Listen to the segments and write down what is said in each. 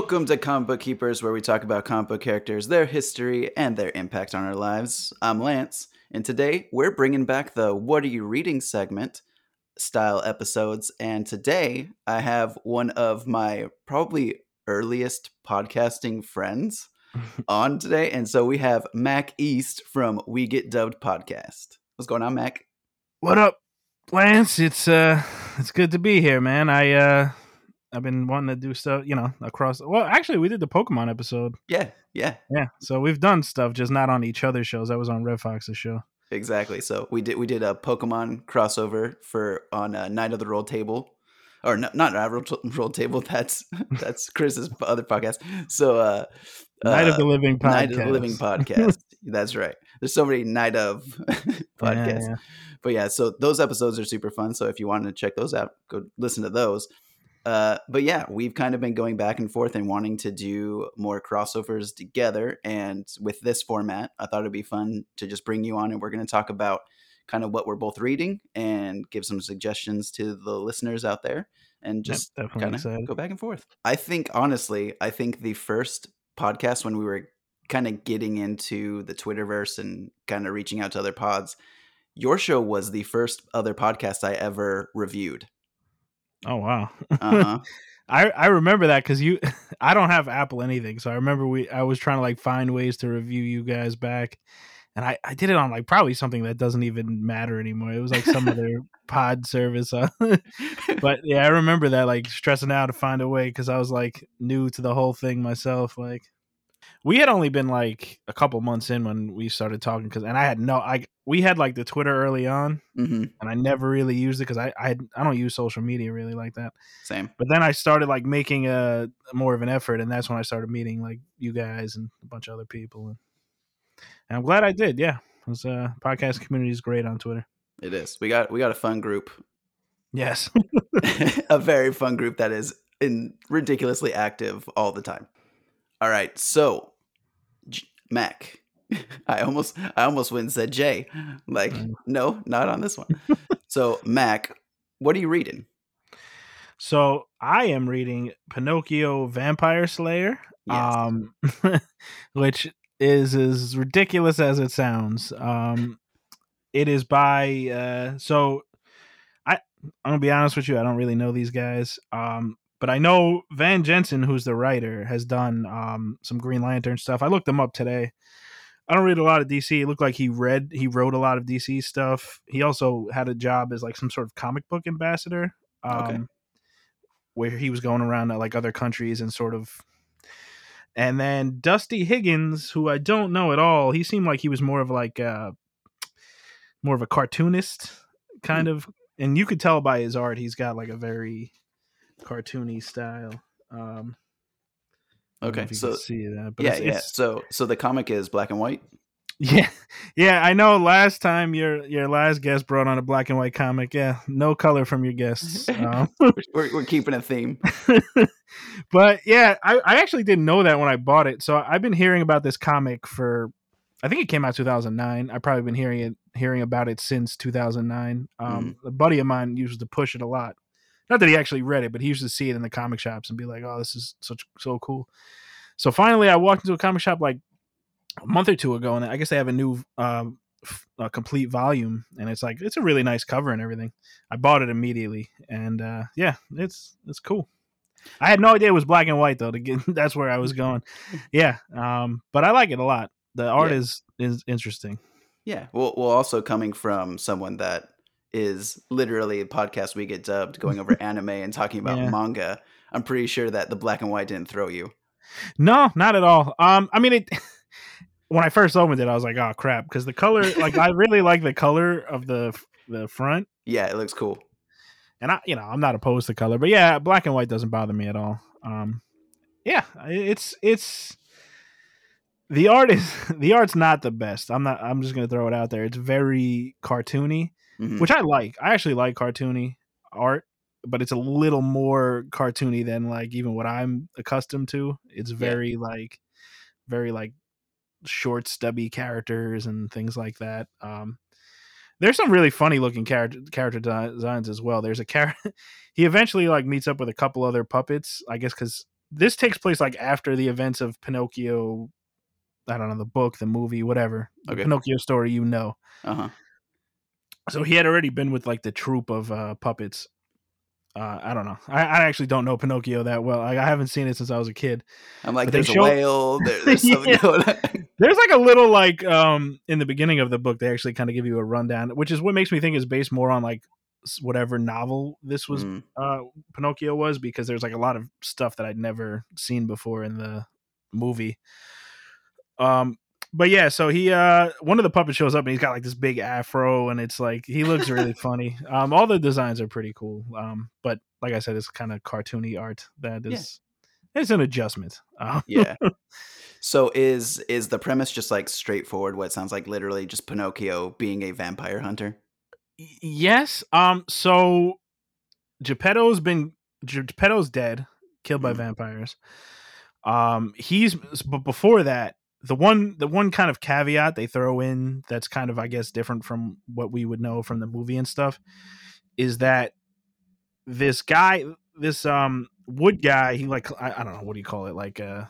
Welcome to Comic Book Keepers, where we talk about comic book characters, their history, and their impact on our lives. I'm Lance, and today we're bringing back the What Are You Reading segment style episodes. And today I have one of my probably earliest podcasting friends on today. And so we have Mac East from We Get Dubbed Podcast. What's going on, Mac? What up, Lance? It's uh it's good to be here, man. I uh I've been wanting to do stuff, you know, across well, actually we did the Pokemon episode. Yeah, yeah. Yeah. So we've done stuff just not on each other's shows. I was on Red Fox's show. Exactly. So we did we did a Pokemon crossover for on a Night of the Roll Table, or not not a roll, roll Table. That's that's Chris's other podcast. So uh, Night uh, of the Living podcast. Night of the Living podcast. that's right. There's so many Night of podcasts, Yeah, yeah. but yeah. So those episodes are super fun. So if you wanted to check those out, go listen to those. Uh, but yeah, we've kind of been going back and forth and wanting to do more crossovers together. And with this format, I thought it'd be fun to just bring you on and we're going to talk about kind of what we're both reading and give some suggestions to the listeners out there and just definitely kind of go back and forth. I think, honestly, I think the first podcast when we were kind of getting into the Twitterverse and kind of reaching out to other pods, your show was the first other podcast I ever reviewed. Oh wow. Uh huh. I, I remember that because you I don't have Apple anything. So I remember we I was trying to like find ways to review you guys back. And I, I did it on like probably something that doesn't even matter anymore. It was like some other pod service. uh, but yeah, I remember that like stressing out to find a way because I was like new to the whole thing myself. Like we had only been like a couple months in when we started talking because and I had no I we had like the Twitter early on hmm and I never really used it because I, I I don't use social media really like that. Same. But then I started like making a more of an effort, and that's when I started meeting like you guys and a bunch of other people. And, and I'm glad I did. Yeah, was, uh, podcast community is great on Twitter. It is. We got we got a fun group, Yes, a very fun group that is in ridiculously active all the time. All right, so J- Mac, I almost I almost went and said Jay. Like, Mm. no, not on this one. so Mac, what are you reading? so I am reading Pinocchio Vampire Slayer, Yes. um, which is as ridiculous as it sounds. Um, it is by uh, so I I'm gonna be honest with you, I don't really know these guys. Um, but I know Van Jensen, who's the writer, has done um some Green Lantern stuff. I looked him up today. I don't read a lot of DC. It looked like he read he wrote a lot of DC stuff. He also had a job as like some sort of comic book ambassador. Um Okay. where he was going around to like other countries and sort of and then Dusty Higgins, who I don't know at all, he seemed like he was more of like uh more of a cartoonist kind of and you could tell by his art he's got like a very cartoony style. Um I don't know Okay, so see that, but yeah, it's, yeah. it's- So so the comic is black and white. yeah, yeah. I know. Last time your your last guest brought on a black and white comic. Yeah, no color from your guests. Um, We're, we're keeping a theme. but yeah, I, I actually didn't know that when I bought it. So I've been hearing about this comic for, I think it came out 2009. I've probably been hearing it, hearing about it since 2009. Um, A buddy of mine used to push it a lot. Not that he actually read it, but he used to see it in the comic shops and be like, "Oh, this is such so cool." So finally, I walked into a comic shop like a month or two ago, and I guess they have a new um, f- a complete volume, and it's like it's a really nice cover and everything. I bought it immediately, and uh, yeah, it's it's cool. I had no idea it was black and white though. To get that's where I was going. Yeah, um, but I like it a lot. The art Yeah. is is interesting. Yeah. Well, well, also coming from someone that is literally a podcast we get dubbed going over anime and talking about Yeah. manga. I'm pretty sure that the black and white didn't throw you. No, not at all. Um, I mean it. When I first opened it, I was like, "Oh crap!" Because the color, like, I really like the color of the the front, Yeah, it looks cool. and I, you know, I'm not opposed to color, but yeah, black and white doesn't bother me at all. Um, yeah, it's it's the art is the art's not the best. I'm not. I'm just gonna throw it out there. It's very cartoony, Mhm. which I like. I actually like cartoony art, but it's a little more cartoony than like even what I'm accustomed to. It's very like very like short stubby characters and things like that. Um there's some really funny looking character character designs as well. There's a character he eventually like meets up with a couple other puppets, I guess cuz this takes place like after the events of Pinocchio. I don't know the book, the movie, whatever. The Pinocchio story, you know. Uh huh. So he had already been with like the troupe of uh, puppets. Uh, I don't know. I, I actually don't know Pinocchio that well. I, I haven't seen it since I was a kid. I'm like, But there's a whale. There, there's something Yeah. going on. There's like a little like um in the beginning of the book they actually kind of give you a rundown, which is what makes me think is based more on like whatever novel this was Mm, uh Pinocchio was because there's like a lot of stuff that I'd never seen before in the movie. Um but yeah, so he uh one of the puppets shows up and he's got like this big afro and it's like he looks really funny. Um all the designs are pretty cool. Um but like I said it's kind of cartoony art that is Yeah. it's an adjustment. Um, yeah. So is is the premise just like straightforward? What sounds like literally just Pinocchio being a vampire hunter? Yes. Um. So Geppetto's been Geppetto's dead, killed by Mhm. vampires. Um. He's but before that, the one the one kind of caveat they throw in that's kind of I guess different from what we would know from the movie and stuff is that this guy, this um wood guy, he like I, I don't know what do you call it like uh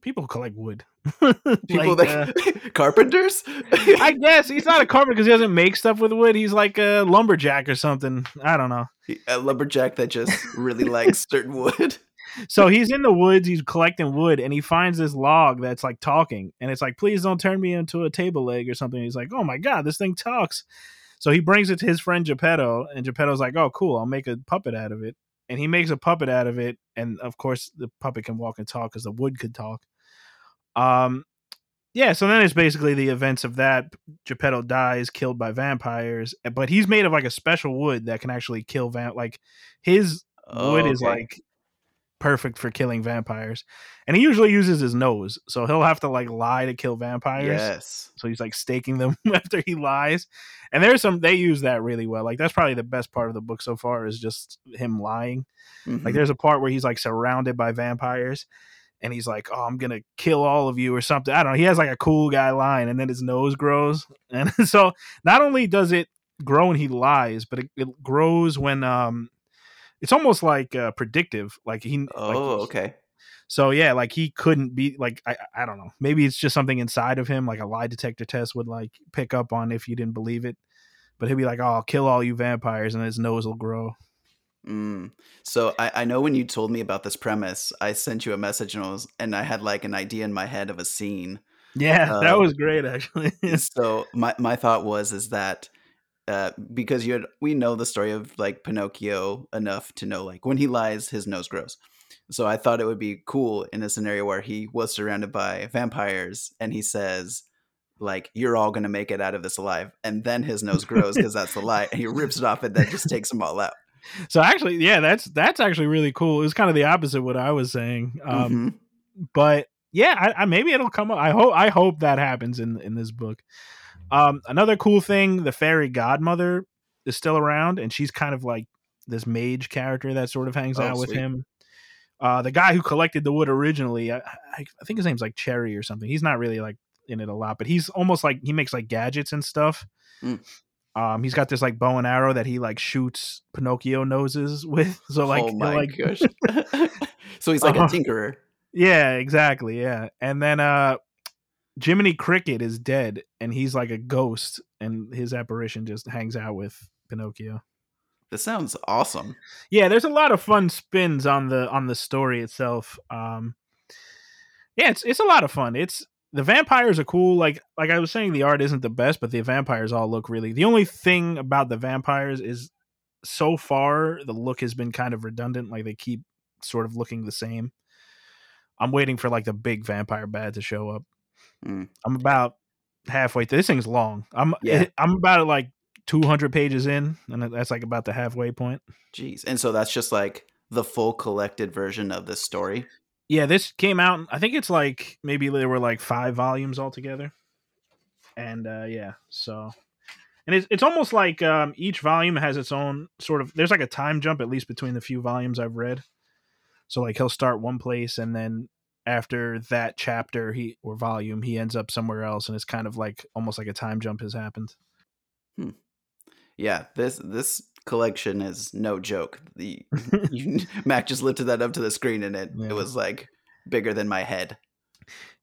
people collect wood. People Like, uh, that carpenters. I guess he's not a carpenter because he doesn't make stuff with wood. He's like a lumberjack or something. I don't know. a lumberjack that just really likes certain wood. So he's in the woods, he's collecting wood, and he finds this log that's like talking, and it's like, "Please don't turn me into a table leg or something." He's like, "Oh my god, this thing talks!" So he brings it to his friend Geppetto, and Geppetto's like, "Oh, cool, I'll make a puppet out of it." And he makes a puppet out of it, and of course, the puppet can walk and talk because the wood could talk. Um, yeah. So then it's basically the events of that. Geppetto dies, killed by vampires, but he's made of like a special wood that can actually kill vamp. Like his wood is Oh, Okay. like perfect for killing vampires and he usually uses his nose so he'll have to like lie to kill vampires yes. so he's like staking them after he lies and there's some they use that really well like that's probably the best part of the book so far is just him lying like Mhm. there's a part where he's like surrounded by vampires and he's like oh i'm gonna kill all of you or something i don't know he has like a cool guy line and then his nose grows and so not only does it grow when he lies but it, it grows when um it's almost like uh, predictive like he Oh, like, okay. so yeah like he couldn't be like I, I don't know maybe it's just something inside of him like a lie detector test would like pick up on if you didn't believe it but he'd be like oh i'll kill all you vampires and his nose will grow Mm. So I, I know when you told me about this premise, I sent you a message and I was and I had like an idea in my head of a scene. yeah that Uh, was great actually so my my thought was is that uh, because you had we know the story of like Pinocchio enough to know like when he lies his nose grows. So I thought it would be cool in a scenario where he was surrounded by vampires and he says like you're all going to make it out of this alive and then his nose grows because that's the lie and he rips it off and then just takes them all out. so actually yeah that's that's actually really cool it was kind of the opposite of what i was saying um Mhm. but yeah I, I maybe it'll come up i hope i hope that happens in in this book um another cool thing the fairy godmother is still around and she's kind of like this mage character that sort of hangs Oh, out with him uh the guy who collected the wood originally I, I, I think his name's like cherry or something he's not really like in it a lot but he's almost like he makes like gadgets and stuff Mm. um he's got this like bow and arrow that he like shoots pinocchio noses with so like oh my like gosh. so he's like Uh-huh. a tinkerer. yeah, exactly. Yeah. And then uh Jiminy Cricket is dead and he's like a ghost and his apparition just hangs out with Pinocchio. This sounds awesome. Yeah, there's a lot of fun spins on the on the story itself. Um Yeah, it's it's a lot of fun. It's the vampires are cool. Like like I was saying the art isn't the best, but the vampires all look really. The only thing about the vampires is so far the look has been kind of redundant like they keep sort of looking the same. I'm waiting for like the big vampire bad to show up. Mm. I'm about halfway. Through. This thing's long. I'm Yeah. I'm about like 200 pages in, and that's like about the halfway point. Jeez. And so that's just like the full collected version of this story. Yeah, this came out. I think it's like maybe there were like five volumes altogether, and uh yeah, so and it's it's almost like um each volume has its own sort of. There's like a time jump at least between the few volumes I've read. So like he'll start one place and then after that chapter he or volume he ends up somewhere else and it's kind of like almost like a time jump has happened. Yeah, this this collection is no joke. The you, Mac just lifted that up to the screen and it Yeah. it was like bigger than my head.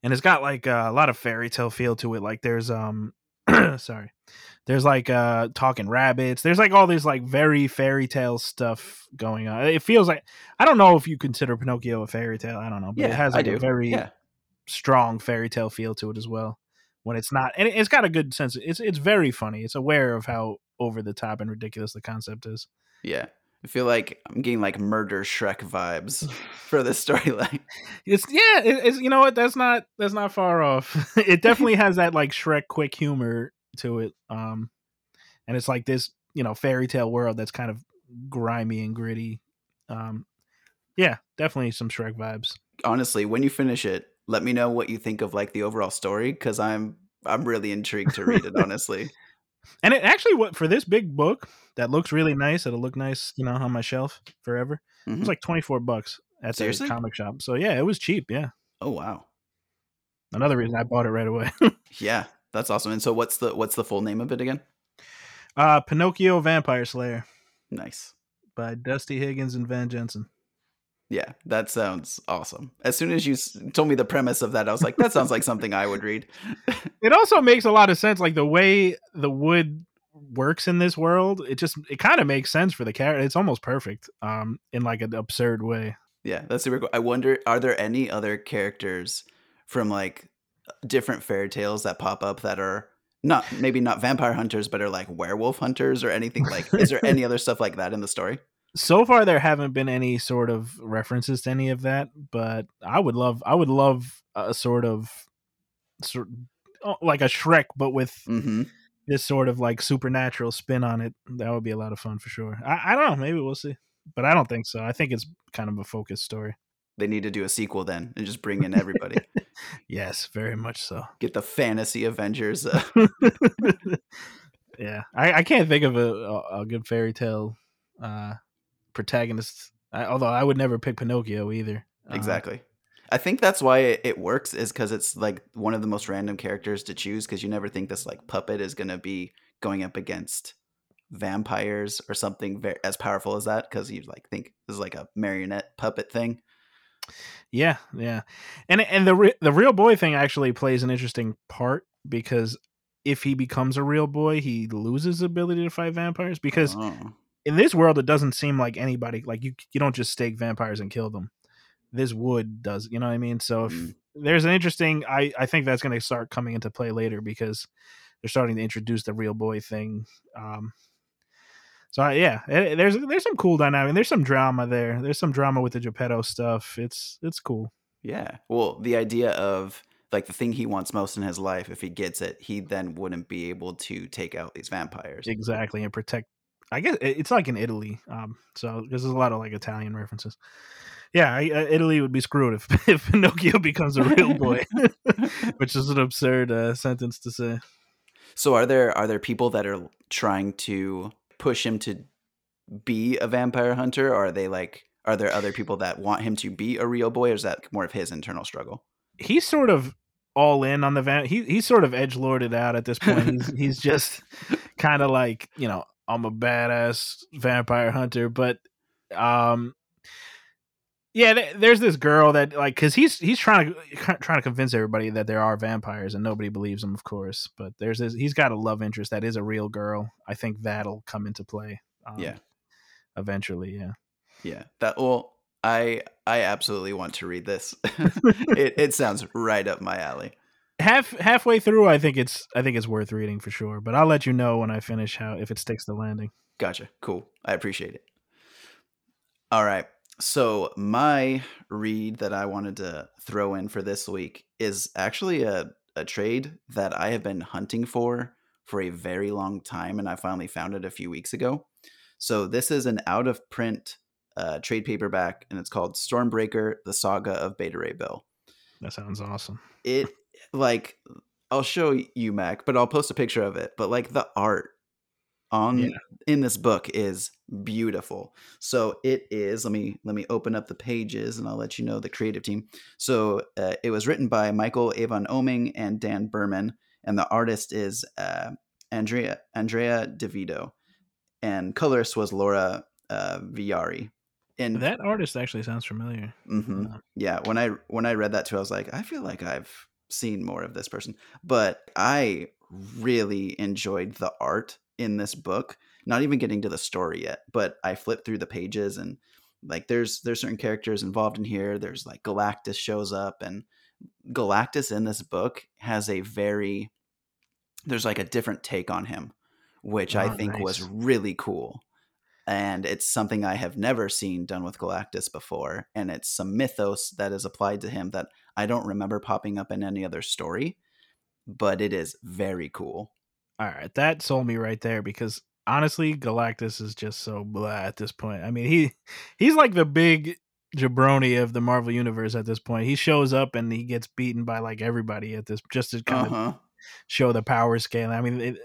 and it's got like a lot of fairy tale feel to it. Like there's um, sorry, there's like uh talking rabbits. There's like all this like very fairy tale stuff going on. It feels like I don't know if you consider Pinocchio a fairy tale. I don't know, but Yeah, it has like a very Yeah. strong fairy tale feel to it as well. When it's not, and it- it's got a good sense. It's it's very funny. It's aware of how over the top and ridiculous the concept is. Yeah. I feel like I'm getting like murder Shrek vibes for this storyline. It's yeah, it, it's you know what? That's not that's not far off. it definitely has that like Shrek quick humor to it. Um, and it's like this you know fairy tale world that's kind of grimy and gritty. Um, yeah, definitely some Shrek vibes. Honestly, when you finish it, let me know what you think of like the overall story cuz I'm I'm really intrigued to read it honestly. And it actually what for this big book that looks really nice. It'll look nice, you know, on my shelf forever. It Mhm. was like twenty four bucks at Seriously? the comic shop. So yeah, it was cheap. Yeah, Oh wow. another reason I bought it right away. Yeah, that's awesome. And so what's the what's the full name of it again? uh, Pinocchio Vampire Slayer Nice. by Dusty Higgins and Van Jensen. Yeah, that sounds awesome. As soon as you s- told me the premise of that, I was like, that sounds like something I would read. it also makes a lot of sense like the way the wood works in this world it just it kind of makes sense for the character it's almost perfect um in like an absurd way Yeah, that's super cool. I wonder, are there any other characters from like different fairy tales that pop up that are not maybe not vampire hunters, but are like werewolf hunters or anything like? is there any other stuff like that in the story? so far there haven't been any sort of references to any of that but i would love i would love a sort of sort oh, like a shrek but with Mm-hmm. this sort of like supernatural spin on it that would be a lot of fun for sure i, I don't know maybe we'll see but i don't think so i think it's kind of a focused story They need to do a sequel then and just bring in everybody. yes very much so Get the fantasy Avengers. Uh, yeah, I, I can't think of a, a, a good fairy tale uh, protagonist. I, although I would never pick Pinocchio either. Uh, exactly. I think that's why it, it works is because it's like one of the most random characters to choose because you never think this like puppet is gonna be going up against vampires or something very, as powerful as that because you like think this is like a marionette puppet thing. Yeah, yeah, and and the re- the real boy thing actually plays an interesting part because if he becomes a real boy, he loses the ability to fight vampires because Oh. in this world it doesn't seem like anybody like you you don't just stake vampires and kill them. This wood does, you know what I mean? So if Mm. there's an interesting I I think that's going to start coming into play later because they're starting to introduce the real boy thing. Um so yeah, eh, there's there's some cool dynamic. There's some drama there. There's some drama with the Geppetto stuff. It's it's cool. Yeah. Well, the idea of like the thing he wants most in his life, if he gets it, he then wouldn't be able to take out these vampires. Exactly, and protect. I guess it's like in Italy. Um, so because there's a lot of like Italian references. Yeah, I, uh, Italy would be screwed if, if Pinocchio becomes a real boy, which is an absurd uh, sentence to say. So are there are there people that are trying to push him to be a vampire hunter or are they like are there other people that want him to be a real boy or is that more of his internal struggle? He's sort of all in on the van. He he's sort of edge lorded out at this point. He's he's just kind of like you know I'm a badass vampire hunter, but um. Yeah, there's this girl that like because he's he's trying to trying to convince everybody that there are vampires and nobody believes him, of course. But there's this he's got a love interest that is a real girl. I think that'll come into play. Um, Yeah. eventually. Yeah, Yeah. That well I I absolutely want to read this. it it sounds right up my alley. half halfway through, I think it's I think it's worth reading for sure. But I'll let you know when I finish how if it sticks the landing. Gotcha. Cool. I appreciate it. All right. So, my read that I wanted to throw in for this week is actually a, a trade that I have been hunting for for a very long time, and I finally found it a few weeks ago. So, this is an out of print uh, trade paperback, and it's called Stormbreaker The Saga of Beta Ray Bill. That sounds awesome. It, like, I'll show you, Mac, but I'll post a picture of it. But, like, the art on Yeah. in this book is beautiful. So it is. Let me let me open up the pages and I'll let you know the creative team. So uh, it was written by Michael Avon Oeming and Dan Berman, and the artist is uh, Andrea Andrea Di Vito. and colorist was Laura uh, Villari. And that artist actually sounds familiar. hmm yeah, when I when I read that too, I was like, I feel like I've seen more of this person. But I really enjoyed the art in this book. Not even getting to the story yet, but I flipped through the pages and like there's there's certain characters involved in here. There's like Galactus shows up and Galactus in this book has a very there's like a different take on him, which I Oh, think was really cool. And it's something I have never seen done with Galactus before. And it's some mythos that is applied to him that I don't remember popping up in any other story, but it is very cool. All right, that sold me right there because honestly, Galactus is just so blah at this point. I mean, he he's like the big jabroni of the Marvel universe at this point. He shows up and he gets beaten by like everybody at this just to kind Uh of show the power scale. I mean, it,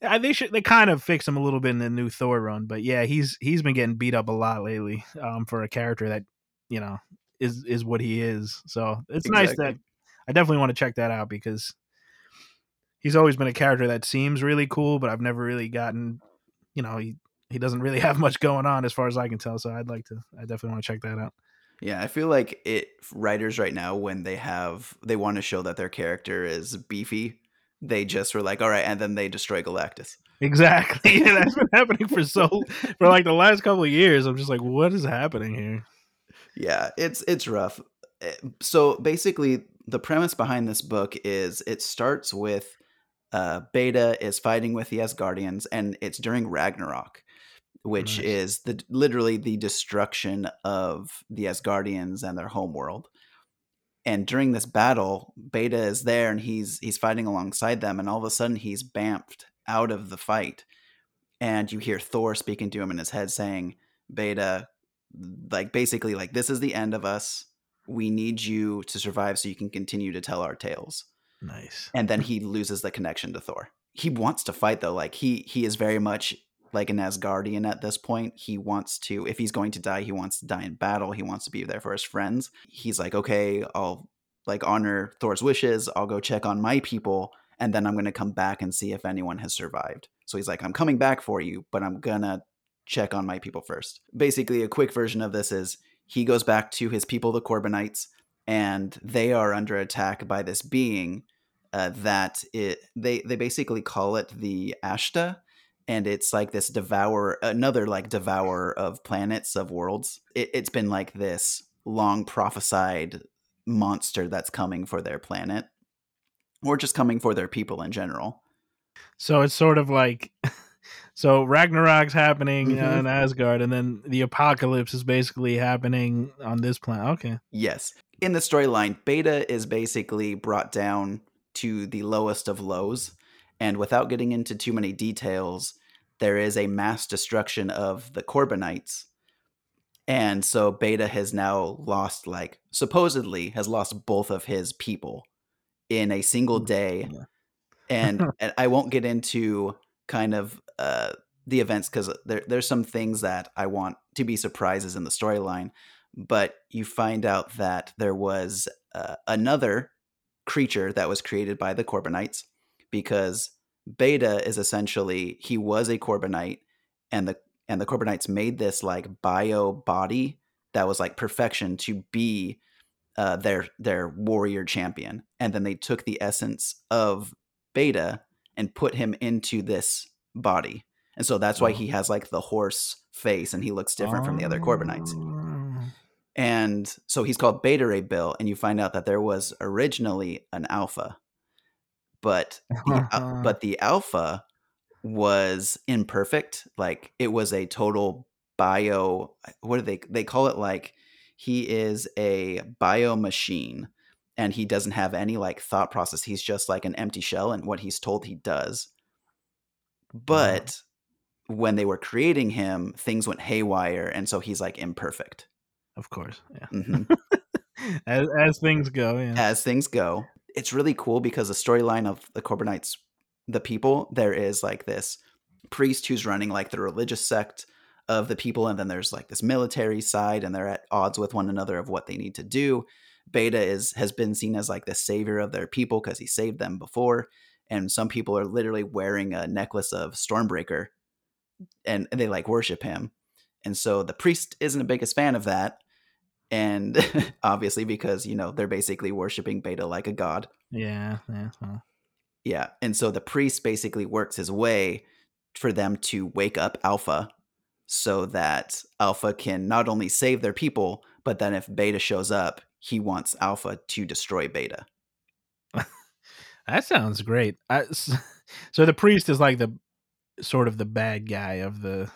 I, they should they kind of fix him a little bit in the new Thor run, but yeah, he's he's been getting beat up a lot lately um, for a character that you know is is what he is. So it's nice that I definitely want to check that out because he's always been a character that seems really cool, but I've never really gotten, you know, he he doesn't really have much going on as far as I can tell. So I'd like to, I definitely want to check that out. Yeah, I feel like it writers right now when they have they want to show that their character is beefy, they just were like, all right, and then they destroy Galactus. Exactly, yeah, that's been happening for so for like the last couple of years. I'm just like, what is happening here? Yeah, it's it's rough. Eh, So basically, the premise behind this book is it starts with uh, Beta is fighting with the Asgardians, and it's during Ragnarok, which Nice. is the literally the destruction of the Asgardians and their homeworld. And during this battle, Beta is there, and he's he's fighting alongside them, and all of a sudden he's bamfed out of the fight, and you hear Thor speaking to him in his head, saying, "Beta, like basically like this is the end of us. We need you to survive so you can continue to tell our tales." Nice. and then he loses the connection to Thor. He wants to fight though. Like he he is very much like an Asgardian at this point. He wants to if he's going to die, he wants to die in battle. He wants to be there for his friends. He's like, "Okay, I'll like honor Thor's wishes. I'll go check on my people and then I'm going to come back and see if anyone has survived." So he's like, "I'm coming back for you, but I'm going to check on my people first. Basically, a quick version of this is he goes back to his people, the Korbinites, and they are under attack by this being uh, that it they they basically call it the Ashta, and it's like this devour another like devourer of planets of worlds. It, it's been like this long prophesied monster that's coming for their planet, or just coming for their people in general. So it's sort of like, so Ragnarok's happening Mhm. in Asgard, and then the apocalypse is basically happening on this planet. Okay. Yes. In the storyline, Beta is basically brought down to the lowest of lows. And without getting into too many details, there is a mass destruction of the Korbinites. And so Beta has now lost, like, supposedly has lost both of his people in a single day. And, and I won't get into kind of uh, the events because there, there's some things that I want to be surprises in the storyline but you find out that there was uh, another creature that was created by the Korbinites because Beta is essentially he was a Korbinite and the and the Korbinites made this like bio body that was like perfection to be uh, their their warrior champion and then they took the essence of Beta and put him into this body and so that's why Oh. he has like the horse face and he looks different from the other Korbinites Oh. And so he's called Beta Ray Bill, and you find out that there was originally an alpha, but the, but the alpha was imperfect. Like it was a total bio. What do they they call it? Like he is a bio machine, and he doesn't have any like thought process. He's just like an empty shell, and what he's told he does. But when they were creating him, things went haywire, and so he's like imperfect. Of course. Yeah. hmm as, as things go. Yeah. as things go. It's really cool because the storyline of the Korbinites, the people, there is like this priest who's running like the religious sect of the people, and then there's like this military side, and they're at odds with one another of what they need to do. Beta is has been seen as like the savior of their people because he saved them before, and some people are literally wearing a necklace of Stormbreaker and they like worship him. And so the priest isn't the biggest fan of that. And obviously, because, you know, they're basically worshiping Beta like a god. Yeah, yeah. Well. Yeah. And so the priest basically works his way for them to wake up Alpha so that Alpha can not only save their people, but then if Beta shows up, he wants Alpha to destroy Beta. that sounds great. I, so the priest is like the sort of the bad guy of the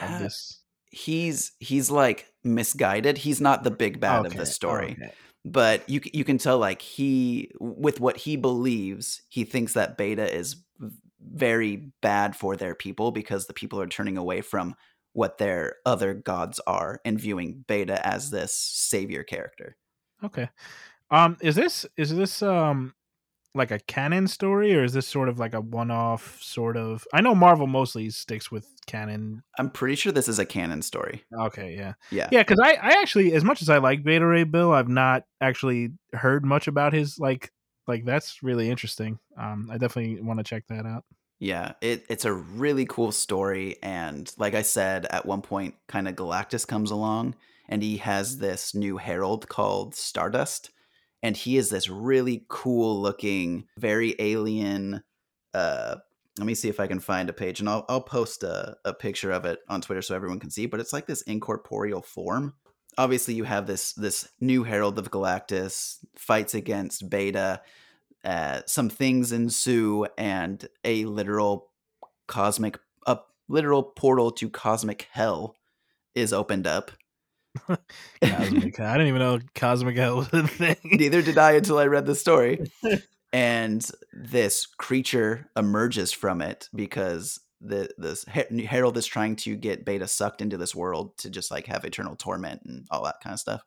of this. He's he's like misguided. He's not the big bad Okay, of the story. okay. but you you can tell like he with what he believes he thinks that beta is very bad for their people because the people are turning away from what their other gods are and viewing beta as this savior character Okay. Um, is this is this um like a canon story or is this sort of like a one-off sort of? I know Marvel mostly sticks with canon. i'm pretty sure this is a canon story Okay, yeah, yeah yeah. Because I I actually, as much as I like Beta Ray Bill, I've not actually heard much about his like like that's really interesting. Um, I definitely want to check that out. Yeah, it, it's a really cool story. And like I said, at one point, kind of Galactus comes along and he has this new herald called Stardust. And he is this really cool looking, very alien. Uh, let me see if I can find a page and I'll, I'll post a, a picture of it on Twitter so everyone can see. But it's like this incorporeal form. Obviously, you have this this new herald of Galactus fights against Beta uh, some things ensue and a literal cosmic a literal portal to cosmic hell is opened up Cosmic. I didn't even know Cosmic Hell was a thing. neither did i until i read the story and this creature emerges from it because the this herald is trying to get beta sucked into this world to just like have eternal torment and all that kind of stuff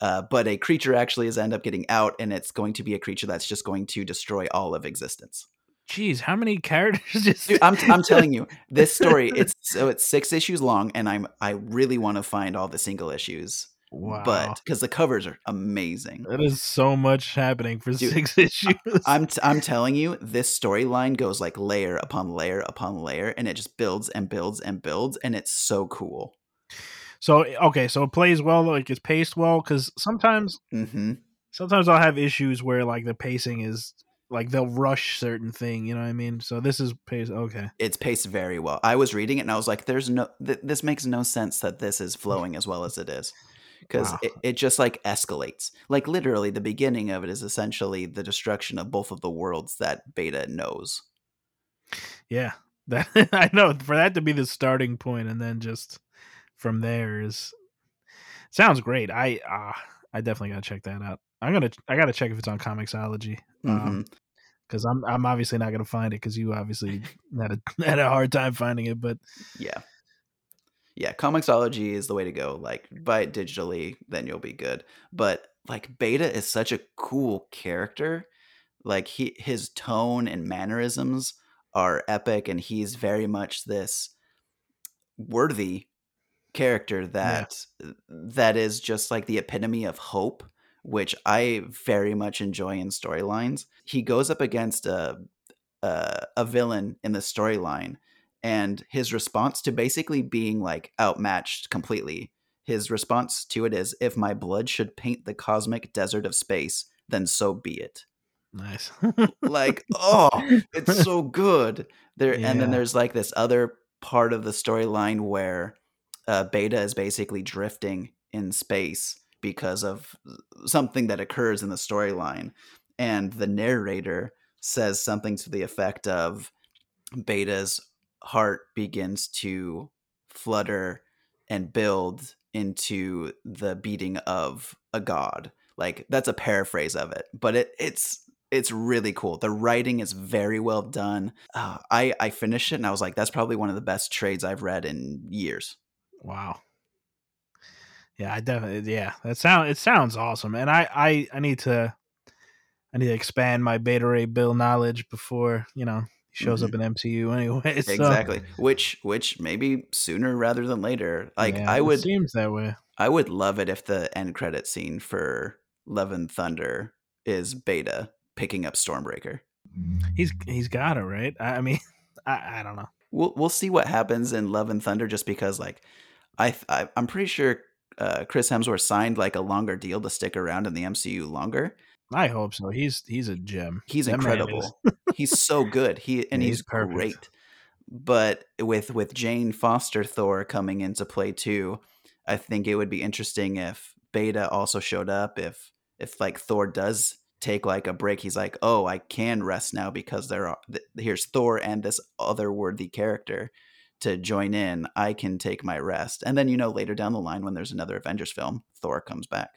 uh, but a creature actually is end up getting out and it's going to be a creature that's just going to destroy all of existence Jeez, how many characters just? Dude, I'm, I'm telling you, this story it's so it's six issues long, and I'm I really want to find all the single issues, wow. but because the covers are amazing. that is so much happening for Dude, six issues. I'm t- I'm telling you, this storyline goes like layer upon layer upon layer, and it just builds and builds and builds, and it's so cool. So okay, so it plays well, like it's paced well. Because sometimes, hmm sometimes I'll have issues where like the pacing is like they'll rush certain thing. You know what I mean? So this is paced okay. It's paced very well. I was reading it, and I was like, "There's no, th- this makes no sense that this is flowing as well as it is." Because Wow. it, it just like escalates. Like literally, the beginning of it is essentially the destruction of both of the worlds that Beta knows. Yeah, that I know for that to be the starting point, and then just from there is sounds great. I uh, I definitely gotta check that out. I'm gonna I gotta check if it's on Comixology. Um, Mhm. because I'm I'm obviously not gonna find it because you obviously had a had a hard time finding it. But Yeah. Yeah, Comixology is the way to go. Like, buy it digitally, then you'll be good. But like Beta is such a cool character. Like he his tone and mannerisms are epic and he's very much this worthy character that that is just like the epitome of hope, which I very much enjoy in storylines. He goes up against a a, a villain in the storyline and his response to basically being like outmatched completely his response to it is if my blood should paint the cosmic desert of space then so be it nice. like oh it's so good there and then there's like this other part of the storyline where uh, beta is basically drifting in space because of something that occurs in the storyline and the narrator says something to the effect of beta's heart begins to flutter and build into the beating of a god. Like that's a paraphrase of it but it it's it's really cool. The writing is very well done. Uh, i i finished it and i was like that's probably one of the best trades i've read in years. Wow. Yeah, I definitely yeah. That sound it sounds awesome. And I I I need to I need to expand my Beta Ray Bill knowledge before, you know, he shows up mm-hmm. in MCU anyway. So, exactly which which maybe sooner rather than later like yeah, i it would seems that way. i would love it if the end credit scene for love and thunder is beta picking up stormbreaker He's he's got it, right? I, I mean I, I don't know. we'll we'll see what happens in Love and Thunder, just because like I, I I'm pretty sure uh, Chris Hemsworth signed like a longer deal to stick around in the MCU longer. I hope so. He's he's a gem. He's That incredible. he's so good. He and he's, he's great. But with with Jane Foster Thor coming into play too, I think it would be interesting if Beta also showed up. If if like Thor does take like a break, he's like, oh, I can rest now because there are th- here's Thor and this otherworthy character to join in. I can take my rest, and then you know later down the line when there's another Avengers film, Thor comes back.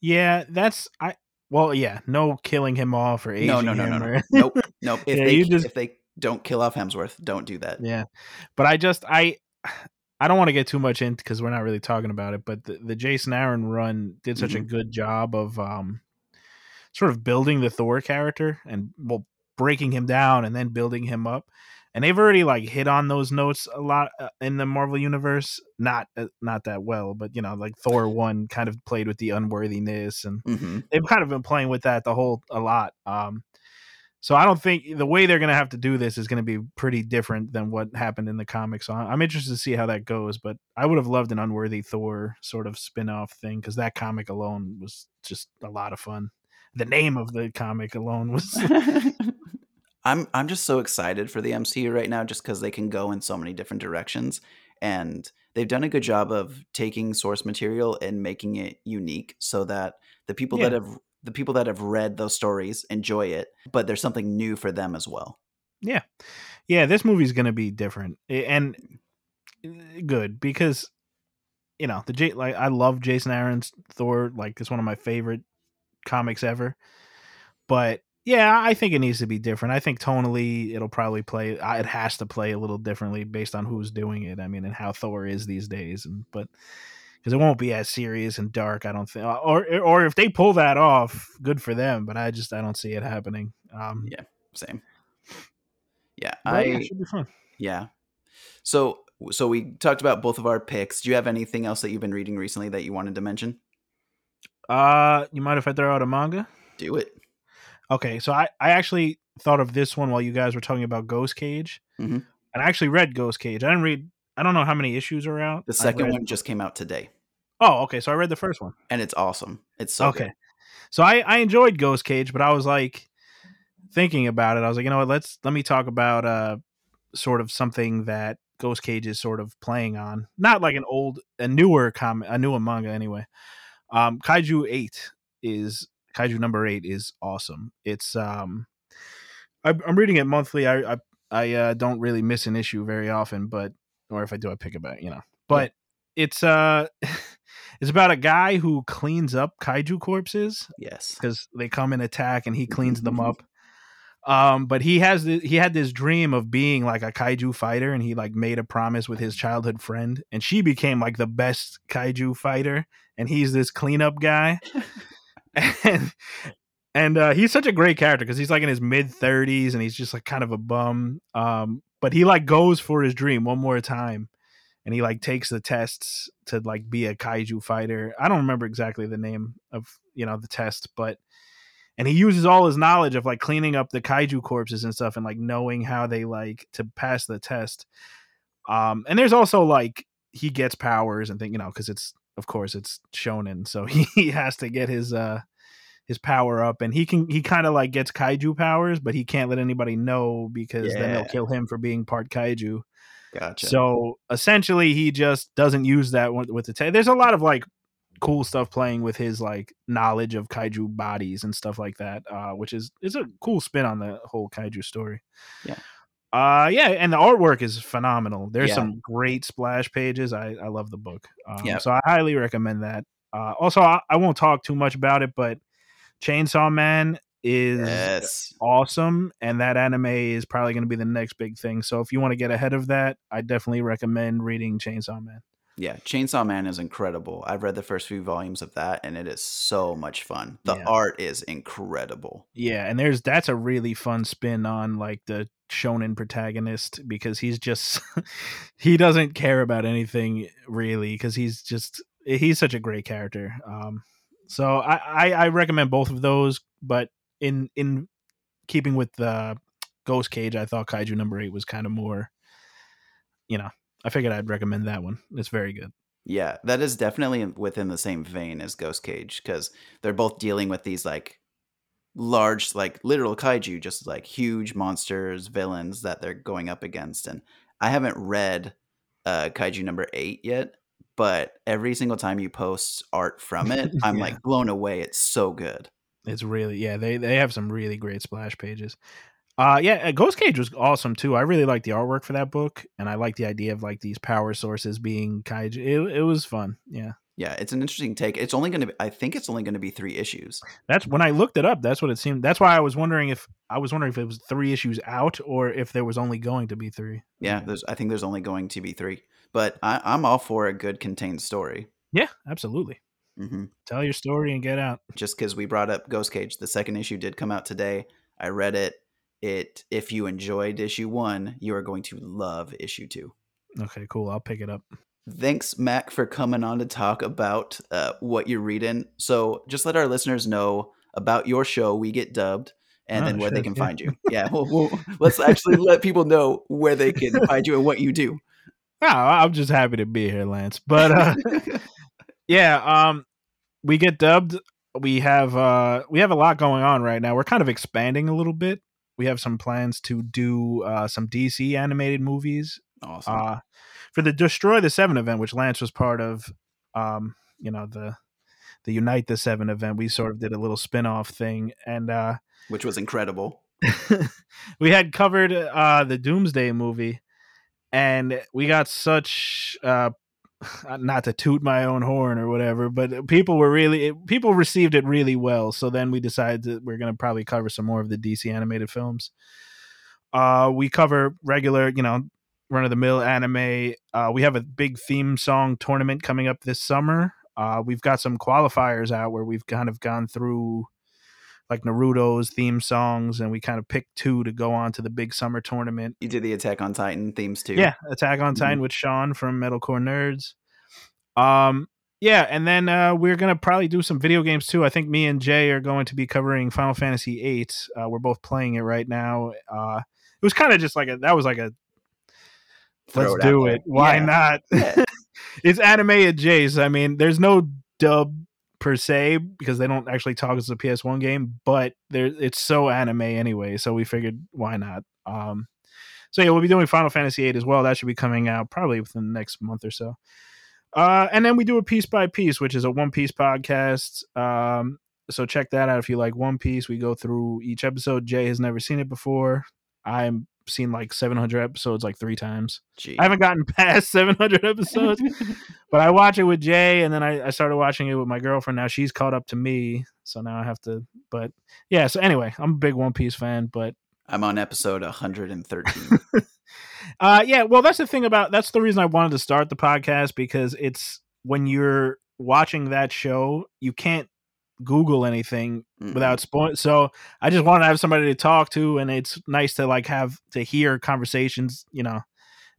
Yeah, that's I. Well, yeah, no killing him off or aging No, no, no, no, no, or- nope, nope. If Yeah, they just- if they don't kill off Hemsworth, don't do that. Yeah, but I just I I don't want to get too much into because we're not really talking about it. But the, the Jason Aaron run did such a Mhm. good job of um sort of building the Thor character and well breaking him down and then building him up. And they've already like hit on those notes a lot uh, in the Marvel universe. Not uh, not that well, but you know, like Thor one kind of played with the unworthiness and hmm they've kind of been playing with that the whole a lot. Um, so I don't think the way they're going to have to do this is going to be pretty different than what happened in the comics. So I'm interested to see how that goes. But I would have loved an unworthy Thor sort of spin off thing because that comic alone was just a lot of fun. The name of the comic alone was I'm I'm just so excited for the MCU right now, just because they can go in so many different directions, and they've done a good job of taking source material and making it unique, so that the people that have the people that have read those stories enjoy it, but there's something new for them as well. yeah, yeah. This movie's going to be different and good because you know the J like I love Jason Aaron's Thor. Like it's one of my favorite comics ever. But yeah, I think it needs to be different. I think tonally it'll probably play. uh, It has to play a little differently based on who's doing it. I mean, and how Thor is these days. And but because it won't be as serious and dark, I don't think. Or or if they pull that off, good for them. But I just I don't see it happening. Um, Yeah. Same. Yeah, I yeah, it should be fun. yeah. So so we talked about both of our picks. Do you have anything else that you've been reading recently that you wanted to mention? Uh, you mind if I throw out a manga? Do it. Okay, so I, I actually thought of this one while you guys were talking about Ghost Cage, Mhm. and I actually read Ghost Cage. I didn't read. I don't know how many issues are out. The second read- one just came out today, Oh, okay. So I read the first one. and it's awesome. It's so okay. good. So I I enjoyed Ghost Cage, but I was like thinking about it. I was like, you know what? Let's let me talk about uh sort of something that Ghost Cage is sort of playing on. Not like an old, a newer comic, a newer manga anyway. Um, Kaiju Eight is Kaiju number eight is awesome. It's um, I, I'm reading it monthly. I I, I uh, don't really miss an issue very often, but or if I do, I pick about you know. But it's uh, it's about a guy who cleans up kaiju corpses Yes. because they come and attack, and he cleans them up. Um, but he has the, he had this dream of being like a kaiju fighter, and he like made a promise with his childhood friend, and she became like the best kaiju fighter, and he's this cleanup guy, and and uh, he's such a great character because he's like in his mid thirties, and he's just like kind of a bum. Um, but he like goes for his dream one more time, and he like takes the tests to like be a kaiju fighter. I don't remember exactly the name of you know the test, but and he uses all his knowledge of like cleaning up the kaiju corpses and stuff and like knowing how they like to pass the test um and there's also like he gets powers and think you know because it's of course it's shonen so he, he has to get his uh his power up and he can he kind of like gets kaiju powers but he can't let anybody know because then they'll kill him for being part kaiju Gotcha. so essentially, he just doesn't use that with, with the. ta- There's a lot of like cool stuff playing with his like knowledge of kaiju bodies and stuff like that, uh, which is is a cool spin on the whole kaiju story. Yeah. Uh yeah, and the artwork is phenomenal. There's Yeah. some great splash pages. I I love the book. Um, Yeah. So I highly recommend that. Uh, also, I, I won't talk too much about it, but Chainsaw Man is yes. awesome and that anime is probably going to be the next big thing so if you want to get ahead of that i definitely recommend reading chainsaw man Yeah, Chainsaw Man is incredible. I've read the first few volumes of that, and it is so much fun. The Yeah. art is incredible. yeah and there's that's a really fun spin on like the shonen protagonist because he's just he doesn't care about anything really because he's just he's such a great character um so I, I i recommend both of those but in in keeping with the ghost cage i thought kaiju number eight was kind of more you know, I figured I'd recommend that one. It's very good. Yeah, that is definitely within the same vein as Ghost Cage because they're both dealing with these like large, like literal kaiju, just like huge monsters, villains that they're going up against. And I haven't read uh, Kaiju number eight yet, but every single time you post art from it, I'm Yeah. like blown away. It's so good. It's really yeah. They they have some really great splash pages. Uh yeah, uh, Ghost Cage was awesome too. I really like the artwork for that book, and I like the idea of like these power sources being kaiju. It, it was fun. Yeah, Yeah, it's an interesting take. It's only going to be, I think it's only going to be three issues. that's when I looked it up. That's what it seemed. That's why I was wondering if I was wondering if it was three issues out or if there was only going to be three. Yeah, there's, I think there's only going to be three, but I, I'm all for a good contained story. Yeah, absolutely. hmm Tell your story and get out. Just because we brought up Ghost Cage, the second issue did come out today. I read it. It, if you enjoyed issue one, you are going to love issue two. Okay, cool. I'll pick it up. Thanks, Mac, for coming on to talk about uh, what you're reading. So, just let our listeners know about your show. We get dubbed, and Oh, then where they can yeah. find you. Yeah, we'll, we'll, let's actually let people know where they can find you and what you do. Oh, I'm just happy to be here, Lance. But uh, yeah, um, we get dubbed. We have uh, we have a lot going on right now. We're kind of expanding a little bit. We have some plans to do uh, some DC animated movies awesome. uh, for the Destroy the Seven event, which Lance was part of. Um, you know the the Unite the Seven event. We sort of did a little spin off thing, and uh, Which was incredible. we had covered uh the Doomsday movie and we got such uh not to toot my own horn or whatever but people were really it, people received it really well. So then we decided that we're going to probably cover some more of the DC animated films. Uh we cover regular you know run of the mill anime. Uh we have a big theme song tournament coming up this summer. Uh we've got some qualifiers out where we've kind of gone through like Naruto's theme songs, and we kind of picked two to go on to the big summer tournament. You did the Attack on Titan themes too. Yeah, Attack on Titan with Sean from Metalcore Nerds. Um, yeah, and then uh, we're gonna probably do some video games too. I think me and Jay are going to be covering Final Fantasy VIII. Uh, we're both playing it right now. Uh, it was kind of just like a that was like a Throw let's out do there. it. Why Yeah. not? Yeah. it's anime at Jay's. I mean, there's no dub per se because they don't actually talk as a PS1 game, but there it's so anime anyway. So we figured why not. Um, so yeah, we'll be doing Final Fantasy VIII as well. That should be coming out probably within the next month or so. Uh, and then we do a piece by piece, which is a One Piece podcast. Um, so check that out if you like One Piece. We go through each episode. Jay has never seen it before. I've seen like 700 episodes like three times. Gee. I haven't gotten past 700 episodes, but I watch it with Jay, and then I, I started watching it with my girlfriend. Now she's caught up to me, so now I have to. But yeah, so anyway, I'm a big One Piece fan, but I'm on episode 113. uh, yeah, well, that's the thing about that's the reason I wanted to start the podcast because it's when you're watching that show, you can't Google anything Mm-mm. without spoil. So I just want to have somebody to talk to, and it's nice to like have to hear conversations, you know,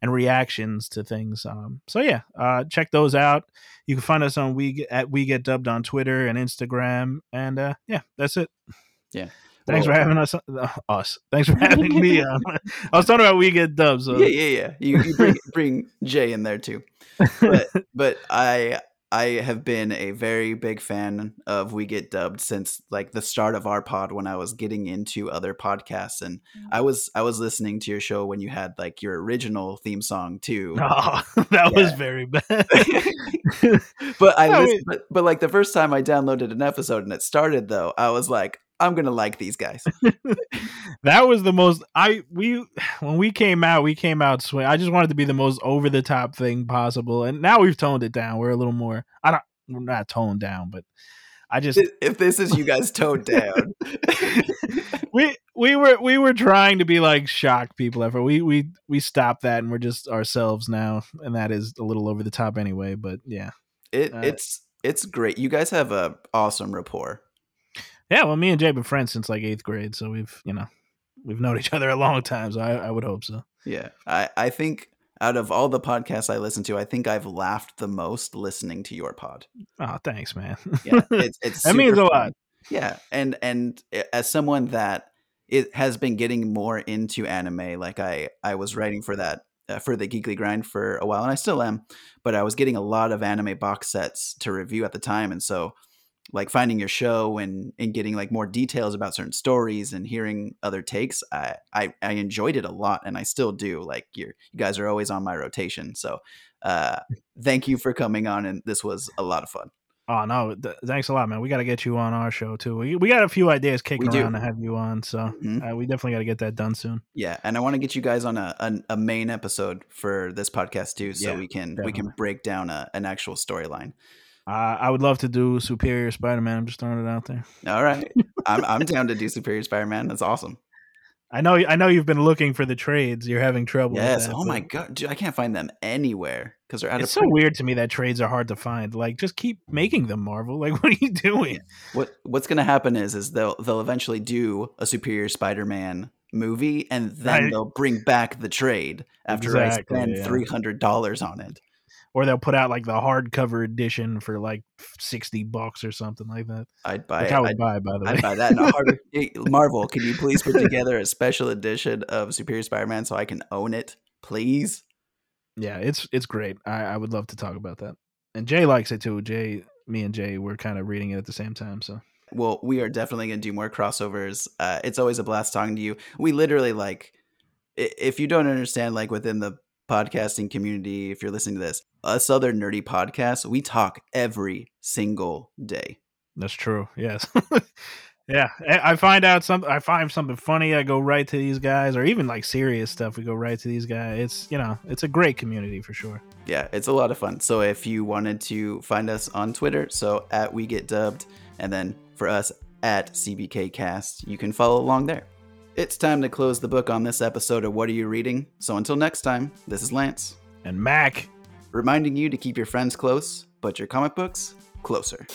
and reactions to things. Um, so yeah, uh, check those out. You can find us on we Get- at we get dubbed on Twitter and Instagram, and uh, yeah, that's it. Yeah. Thanks Well- for having us. Uh, us. Thanks for having me. On. I was talking about we get dubs. So yeah, yeah, yeah. You, you bring bring Jay in there too. But but I I have been a very big fan of We Get Dubbed since like the start of our pod when I was getting into other podcasts and mm-hmm. I was I was listening to your show when you had like your original theme song too. Oh, that was very bad. but I Yeah, listened, we- but, but like the first time I downloaded an episode and it started though, I was like, I'm gonna like these guys. that was the most I we when we came out, we came out swing. I just wanted to be the most over the top thing possible, and now we've toned it down. We're a little more. I don't. We're not toned down, but I just if this is you guys toned down, we we were we were trying to be like shock people ever. We we we stopped that, and we're just ourselves now, and that is a little over the top anyway. But yeah, it Uh, it's it's great. You guys have a awesome rapport. Yeah. Well, me and Jay have been friends since like eighth grade, so we've you know we've known each other a long time. So I, I would hope so. Yeah, I I think out of all the podcasts I listen to, I think I've laughed the most listening to your pod. Oh, thanks, man. Yeah, it's it's That means a fun. lot. Yeah, and and as someone that it has been getting more into anime, like I I was writing for that uh, for the Geekly Grind for a while, and I still am. But I was getting a lot of anime box sets to review at the time, and so like finding your show and and getting like more details about certain stories and hearing other takes, I I, I enjoyed it a lot, and I still do. Like you're you guys are always on my rotation, so uh, thank you for coming on, and this was a lot of fun. Oh no! Th- thanks a lot, man. We got to get you on our show too. We, we got a few ideas kicking around to have you on, so mm-hmm. uh, we definitely got to get that done soon. Yeah, and I want to get you guys on a, a, a main episode for this podcast too, so yeah, we can definitely. we can break down a, an actual storyline. Uh, I would love to do Superior Spider-Man. I'm just throwing it out there. All right, I'm I'm down to do Superior Spider-Man. That's awesome. I know. I know you've been looking for the trades. You're having trouble. Yes. That, oh my god, Dude, I can't find them anywhere because they're out it's of. It's so weird to me that trades are hard to find. Like, just keep making them, Marvel. Like, what are you doing? What What's going to happen is, is they'll they'll eventually do a Superior Spider-Man movie, and then I, they'll bring back the trade after exactly, I spend yeah. three hundred dollars on it or they'll put out like the hardcover edition for like sixty bucks or something like that. I'd buy. Which I would I'd, buy, by the way. I'd buy that. Hard, Marvel, can you please put together a special edition of Superior Spider-Man so I can own it, please? Yeah, it's it's great. I, I would love to talk about that, and Jay likes it too. Jay, me and Jay, we're kind of reading it at the same time, so. Well, we are definitely going to do more crossovers. Uh, it's always a blast talking to you. We literally like, if you don't understand, like within the podcasting community, if you're listening to this, us other nerdy podcasts, we talk every single day. That's true. Yes. yeah. I find out something, I find something funny. I go right to these guys, or even like serious stuff. We go right to these guys. It's, you know, it's a great community for sure. Yeah. It's a lot of fun. So if you wanted to find us on Twitter, so at We Get Dubbed, and then for us at CBK Cast, you can follow along there. It's time to close the book on this episode of What Are You Reading? So until next time, this is Lance. And Mac. Reminding you to keep your friends close, but your comic books closer.